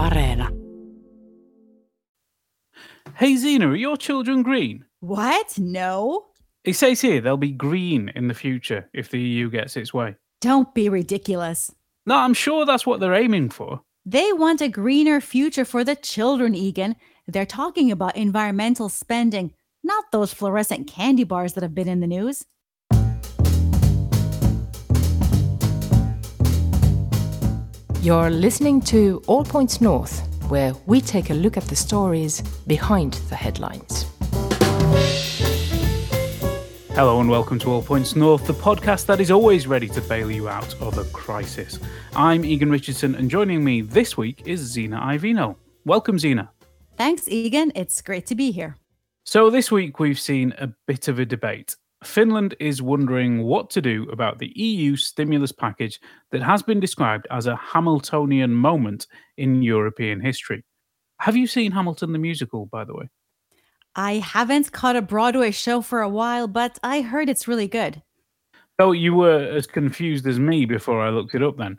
Areena. Hey Zena, are your children green? What? No. It says here they'll be green in the future if the EU gets its way. Don't be ridiculous. No, I'm sure that's what they're aiming for. They want a greener future for the children, Egan. They're talking about environmental spending, not those fluorescent candy bars that have been in the news. You're listening to All Points North, where we take a look at the stories behind the headlines. Hello and welcome to All Points North, the podcast that is always ready to bail you out of a crisis. I'm Egan Richardson, and joining me this week is Zena Iovino. Welcome, Zena. Thanks, Egan. It's great to be here. So, this week we've seen a bit of a debate. Finland is wondering what to do about the EU stimulus package that has been described as a Hamiltonian moment in European history. Have you seen Hamilton the musical, by the way? I haven't caught a Broadway show for a while, but I heard it's really good. Oh, you were as confused as me before I looked it up then.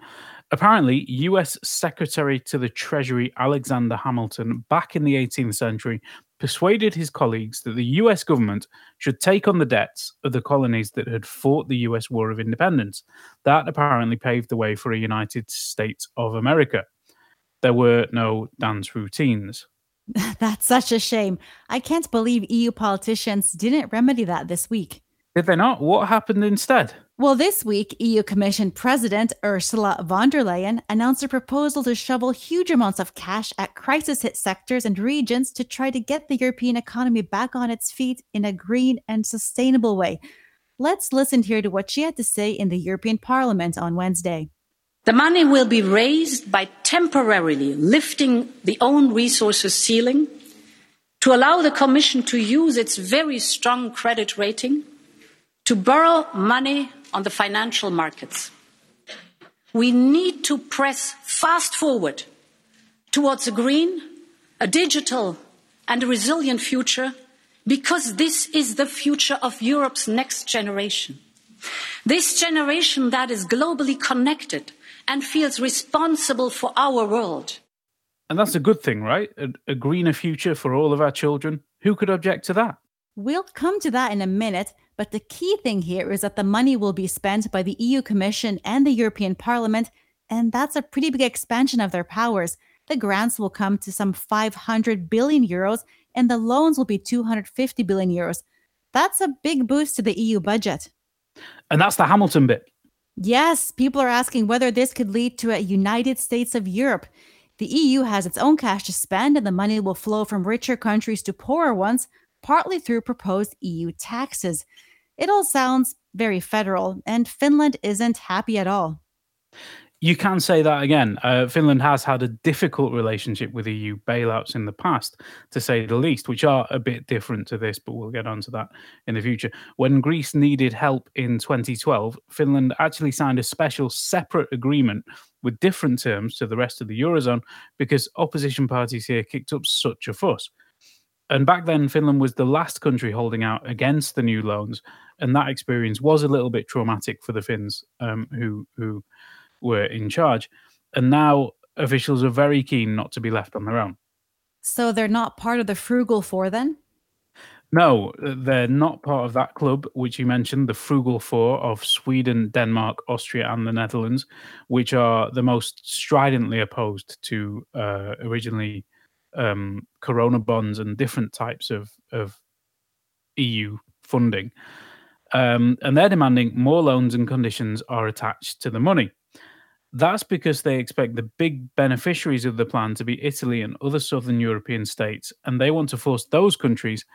Apparently, US Secretary to the Treasury Alexander Hamilton, back in the 18th century, persuaded his colleagues that the US government should take on the debts of the colonies that had fought the US War of Independence. That apparently paved the way for a United States of America. There were no dance routines. That's such a shame. I can't believe EU politicians didn't remedy that this week. Did they not? What happened instead? Well, this week, EU Commission President Ursula von der Leyen announced a proposal to shovel huge amounts of cash at crisis hit sectors and regions to try to get the European economy back on its feet in a green and sustainable way. Let's listen here to what she had to say in the European Parliament on Wednesday. The money will be raised by temporarily lifting the own resources ceiling to allow the Commission to use its very strong credit rating to borrow money on the financial markets. We need to press fast forward towards a green, a digital, and a resilient future because this is the future of Europe's next generation. This generation that is globally connected and feels responsible for our world. And that's a good thing, right? A, a, greener future for all of our children. Who could object to that? We'll come to that in a minute, but the key thing here is that the money will be spent by the EU Commission and the European Parliament, and that's a pretty big expansion of their powers. The grants will come to some 500 billion euros, and the loans will be 250 billion euros. That's a big boost to the EU budget. And that's the Hamilton bit. Yes, people are asking whether this could lead to a United States of Europe. The EU has its own cash to spend, and the money will flow from richer countries to poorer ones, partly through proposed EU taxes. It all sounds very federal, and Finland isn't happy at all. You can say that again. Uh, Finland has had a difficult relationship with EU bailouts in the past, to say the least, which are a bit different to this, but we'll get onto that in the future. When Greece needed help in 2012, Finland actually signed a special separate agreement with different terms to the rest of the Eurozone because opposition parties here kicked up such a fuss. And back then, Finland was the last country holding out against the new loans, and that experience was a little bit traumatic for the Finns um, who who were in charge. And now officials are very keen not to be left on their own. So they're not part of the Frugal Four then? No, they're not part of that club, which you mentioned, the Frugal Four of Sweden, Denmark, Austria, and the Netherlands, which are the most stridently opposed to uh, originally um, Corona bonds and different types of, of EU funding. Um, and they're demanding more loans and conditions are attached to the money. That's because they expect the big beneficiaries of the plan to be Italy and other southern European states, and they want to force those countries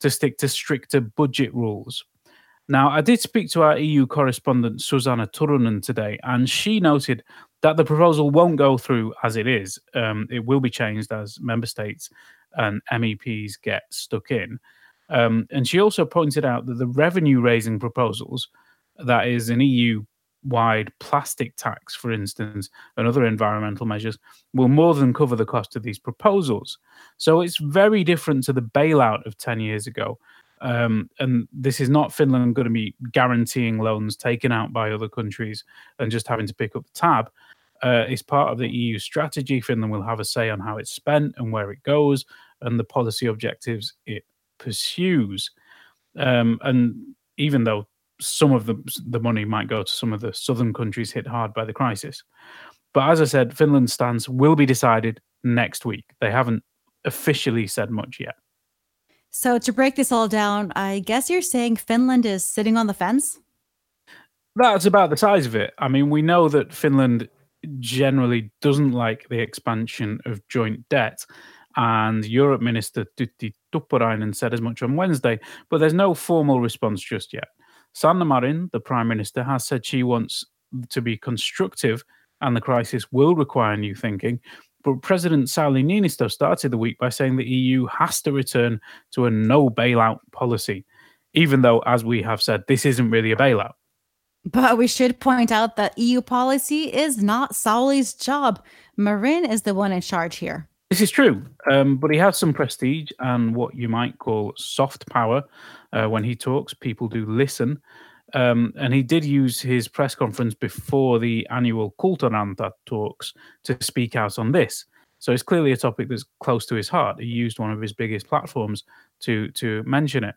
to stick to stricter budget rules. Now, I did speak to our EU correspondent Susanna Turunen today, and she noted that the proposal won't go through as it is. Um, it will be changed as member states and MEPs get stuck in. Um, and she also pointed out that the revenue raising proposals, that is an EU wide plastic tax, for instance, and other environmental measures will more than cover the cost of these proposals. So it's very different to the bailout of 10 years ago. Um, and this is not Finland going to be guaranteeing loans taken out by other countries and just having to pick up the tab. uh, is part of the EU strategy. Finland will have a say on how it's spent and where it goes and the policy objectives it pursues. Um, and even though some of the, the money might go to some of the southern countries hit hard by the crisis. But as I said, Finland's stance will be decided next week. They haven't officially said much yet. So, to break this all down, I guess you're saying Finland is sitting on the fence? That's about the size of it. I mean, we know that Finland generally doesn't like the expansion of joint debt. And Europe Minister Tytti Tuppurainen said as much on Wednesday, but there's no formal response just yet. Sanna Marin, the Prime Minister, has said she wants to be constructive and the crisis will require new thinking. But President Sauli Niinistö started the week by saying the EU has to return to a no bailout policy, even though, as we have said, this isn't really a bailout. But we should point out that EU policy is not Sauli's job. Marin is the one in charge here. This is true, um, but he has some prestige and what you might call soft power. Uh, when he talks, people do listen. Um, and he did use his press conference before the annual Kultaranta talks to speak out on this. So it's clearly a topic that's close to his heart. He used one of his biggest platforms to to mention it.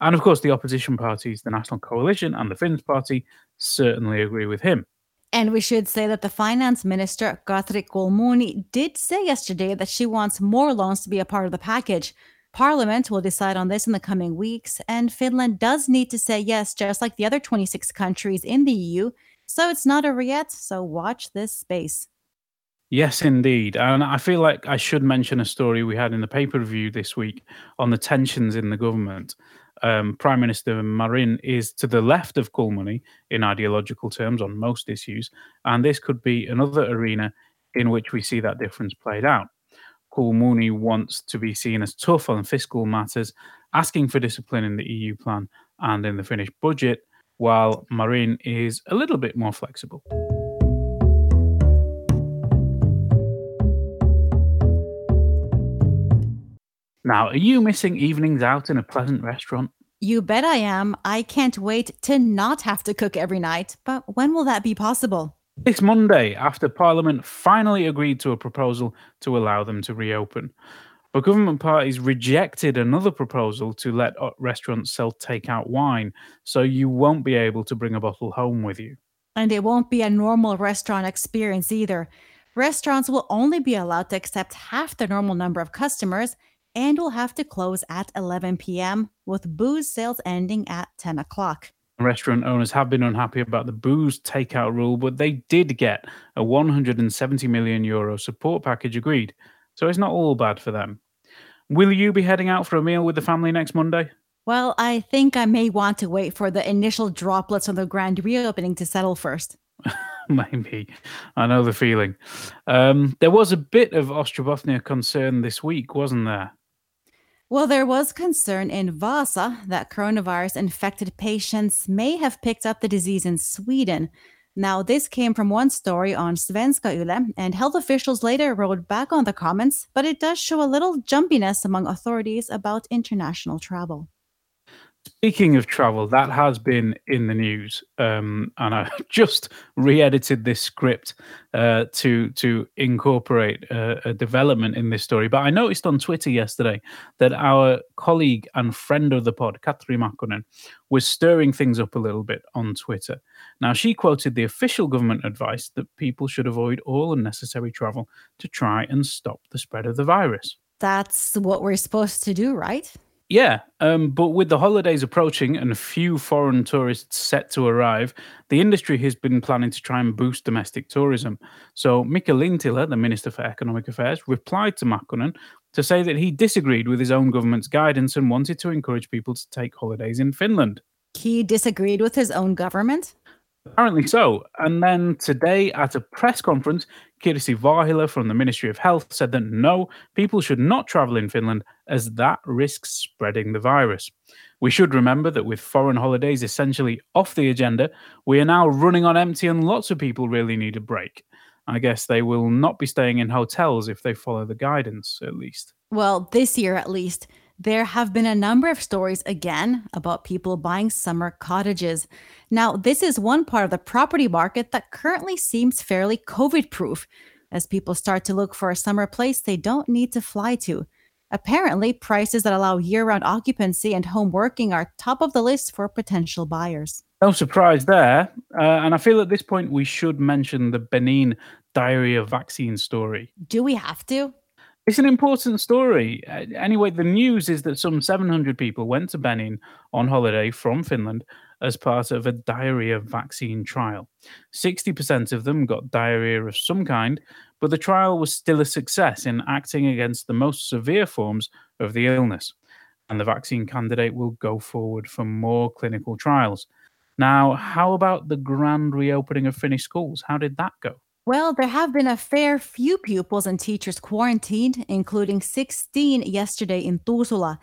And of course, the opposition parties, the National Coalition and the Finns Party, certainly agree with him. And we should say that the finance minister, Katri Kulmuni, did say yesterday that she wants more loans to be a part of the package. Parliament will decide on this in the coming weeks, and Finland does need to say yes, just like the other 26 countries in the EU. So it's not over yet, so watch this space. Yes, indeed. And I feel like I should mention a story we had in the paper review this week on the tensions in the government. Um, Prime Minister Marin is to the left of Kulmuni in ideological terms on most issues, and this could be another arena in which we see that difference played out. Kulmuni wants to be seen as tough on fiscal matters, asking for discipline in the EU plan and in the Finnish budget, while Marin is a little bit more flexible. Now, are you missing evenings out in a pleasant restaurant? You bet I am. I can't wait to not have to cook every night. But when will that be possible? This Monday, after Parliament finally agreed to a proposal to allow them to reopen. But government parties rejected another proposal to let uh, restaurants sell takeout wine, so you won't be able to bring a bottle home with you. And it won't be a normal restaurant experience either. Restaurants will only be allowed to accept half the normal number of customers and will have to close at 11 p.m., with booze sales ending at 10 o'clock. Restaurant owners have been unhappy about the booze takeout rule, but they did get a 170 million euro support package agreed. So it's not all bad for them. Will you be heading out for a meal with the family next Monday? Well, I think I may want to wait for the initial droplets on the grand reopening to settle first. Maybe. I know the feeling. Um, there was a bit of Ostrobothnia concern this week, wasn't there? Well, there was concern in Vasa that coronavirus infected patients may have picked up the disease in Sweden. Now, this came from one story on Svenska Yle, and health officials later wrote back on the comments, but it does show a little jumpiness among authorities about international travel. Speaking of travel, that has been in the news, um, and I just re-edited this script uh, to to incorporate a, a, development in this story. But I noticed on Twitter yesterday that our colleague and friend of the pod, Katri Makkonen, was stirring things up a little bit on Twitter. Now she quoted the official government advice that people should avoid all unnecessary travel to try and stop the spread of the virus. That's what we're supposed to do, right? Yeah, um, but with the holidays approaching and a few foreign tourists set to arrive, the industry has been planning to try and boost domestic tourism. So Mika Lintilä, the Minister for Economic Affairs, replied to Makkonen to say that he disagreed with his own government's guidance and wanted to encourage people to take holidays in Finland. He disagreed with his own government? Apparently so. And then today at a press conference, Kirsi Varhila from the Ministry of Health said that no, people should not travel in Finland as that risks spreading the virus. We should remember that with foreign holidays essentially off the agenda, we are now running on empty and lots of people really need a break. I guess they will not be staying in hotels if they follow the guidance, at least. Well, this year at least. There have been a number of stories again about people buying summer cottages. Now, this is one part of the property market that currently seems fairly COVID proof as people start to look for a summer place they don't need to fly to. Apparently, prices that allow year round occupancy and home working are top of the list for potential buyers. No surprise there. Uh, and I feel at this point we should mention the Benin diarrhea vaccine story. Do we have to? It's an important story. Anyway, the news is that some 700 people went to Benin on holiday from Finland as part of a diarrhea vaccine trial. 60% of them got diarrhea of some kind, but the trial was still a success in acting against the most severe forms of the illness. And the vaccine candidate will go forward for more clinical trials. Now, how about the grand reopening of Finnish schools? How did that go? Well, there have been a fair few pupils and teachers quarantined, including 16 yesterday in Tuusula.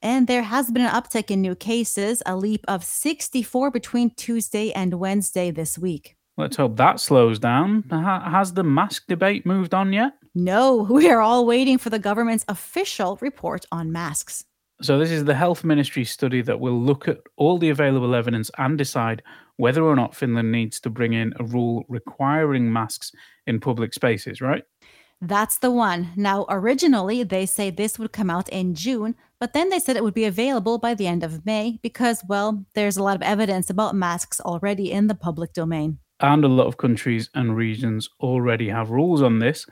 And there has been an uptick in new cases, a leap of 64 between Tuesday and Wednesday this week. Let's hope that slows down. Has the mask debate moved on yet? No, we are all waiting for the government's official report on masks. So, this is the Health Ministry study that will look at all the available evidence and decide whether or not Finland needs to bring in a rule requiring masks in public spaces, right? That's the one. Now, originally, they say this would come out in June, but then they said it would be available by the end of May because, well, there's a lot of evidence about masks already in the public domain. And a lot of countries and regions already have rules on this.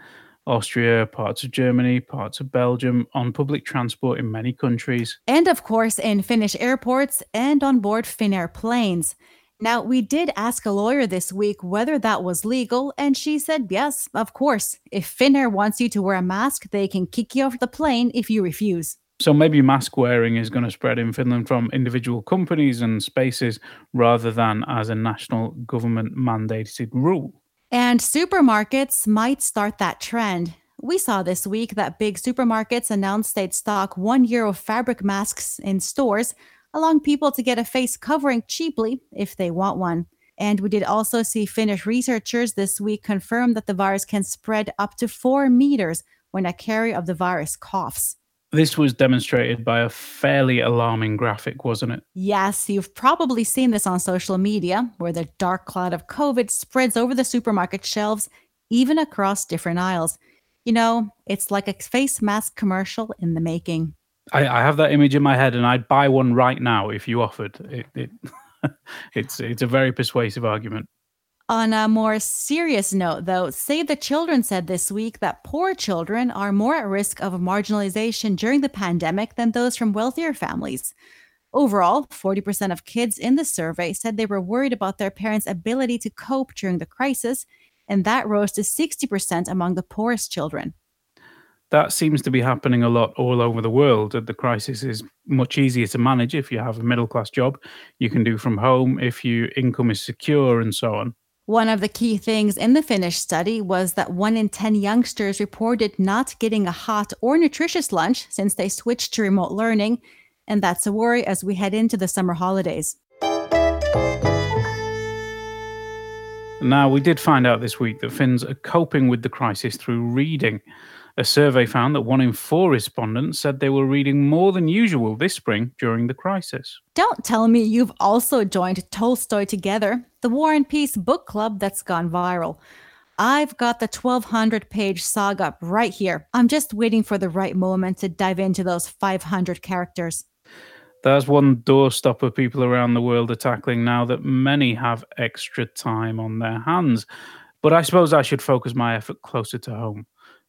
Austria, parts of Germany, parts of Belgium, on public transport in many countries. And of course, in Finnish airports and on board Finnair planes. Now, we did ask a lawyer this week whether that was legal, and she said yes, of course. If Finnair wants you to wear a mask, they can kick you off the plane if you refuse. So maybe mask wearing is going to spread in Finland from individual companies and spaces rather than as a national government mandated rule. And supermarkets might start that trend. We saw this week that big supermarkets announced they'd stock one euro fabric masks in stores, allowing people to get a face covering cheaply if they want one. And we did also see Finnish researchers this week confirm that the virus can spread up to four meters when a carrier of the virus coughs. This was demonstrated by a fairly alarming graphic, wasn't it? Yes, you've probably seen this on social media, where the dark cloud of COVID spreads over the supermarket shelves, even across different aisles. You know, it's like a face mask commercial in the making. I, I have that image in my head, and I'd buy one right now if you offered. It, it it's it's a very persuasive argument. On a more serious note, though, Save the Children said this week that poor children are more at risk of marginalization during the pandemic than those from wealthier families. Overall, 40% of kids in the survey said they were worried about their parents' ability to cope during the crisis, and that rose to 60% among the poorest children. That seems to be happening a lot all over the world. The crisis is much easier to manage if you have a middle class job, you can do from home if your income is secure, and so on. One of the key things in the Finnish study was that one in 10 youngsters reported not getting a hot or nutritious lunch since they switched to remote learning, and that's a worry as we head into the summer holidays. Now, we did find out this week that Finns are coping with the crisis through reading. A survey found that one in four respondents said they were reading more than usual this spring during the crisis. Don't tell me you've also joined Tolstoy Together, the War and Peace book club that's gone viral. I've got the 1200 page saga right here. I'm just waiting for the right moment to dive into those 500 characters. There's one doorstopper people around the world are tackling now that many have extra time on their hands. But I suppose I should focus my effort closer to home.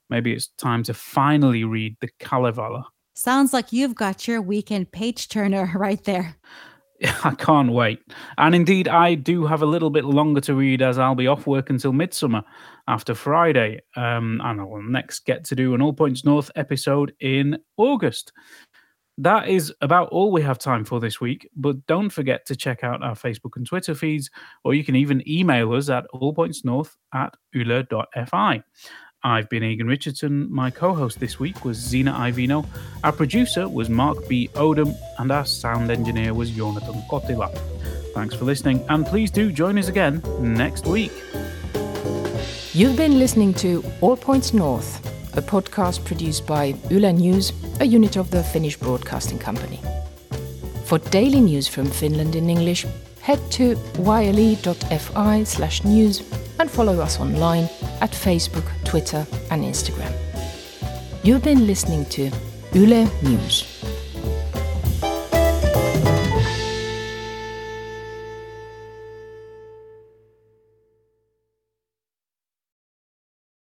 Maybe it's time to finally read the Kalevala. Sounds like you've got your weekend page turner right there. I can't wait. And indeed, I do have a little bit longer to read as I'll be off work until midsummer after Friday. Um, and I will next get to do an All Points North episode in August. That is about all we have time for this week, but don't forget to check out our Facebook and Twitter feeds, or you can even email us at allpointsnorth at yle.fi. I've been Egan Richardson. My co host this week was Zena Iovino. Our producer was Mark B. Odom, and our sound engineer was Jonathan Kotila. Thanks for listening, and please do join us again next week. You've been listening to All Points North, a podcast produced by Yle News, a unit of the Finnish Broadcasting Company. For daily news from Finland in English, head to yle.fi slash news and follow us online at Facebook, Twitter, and Instagram. You've been listening to Yle News.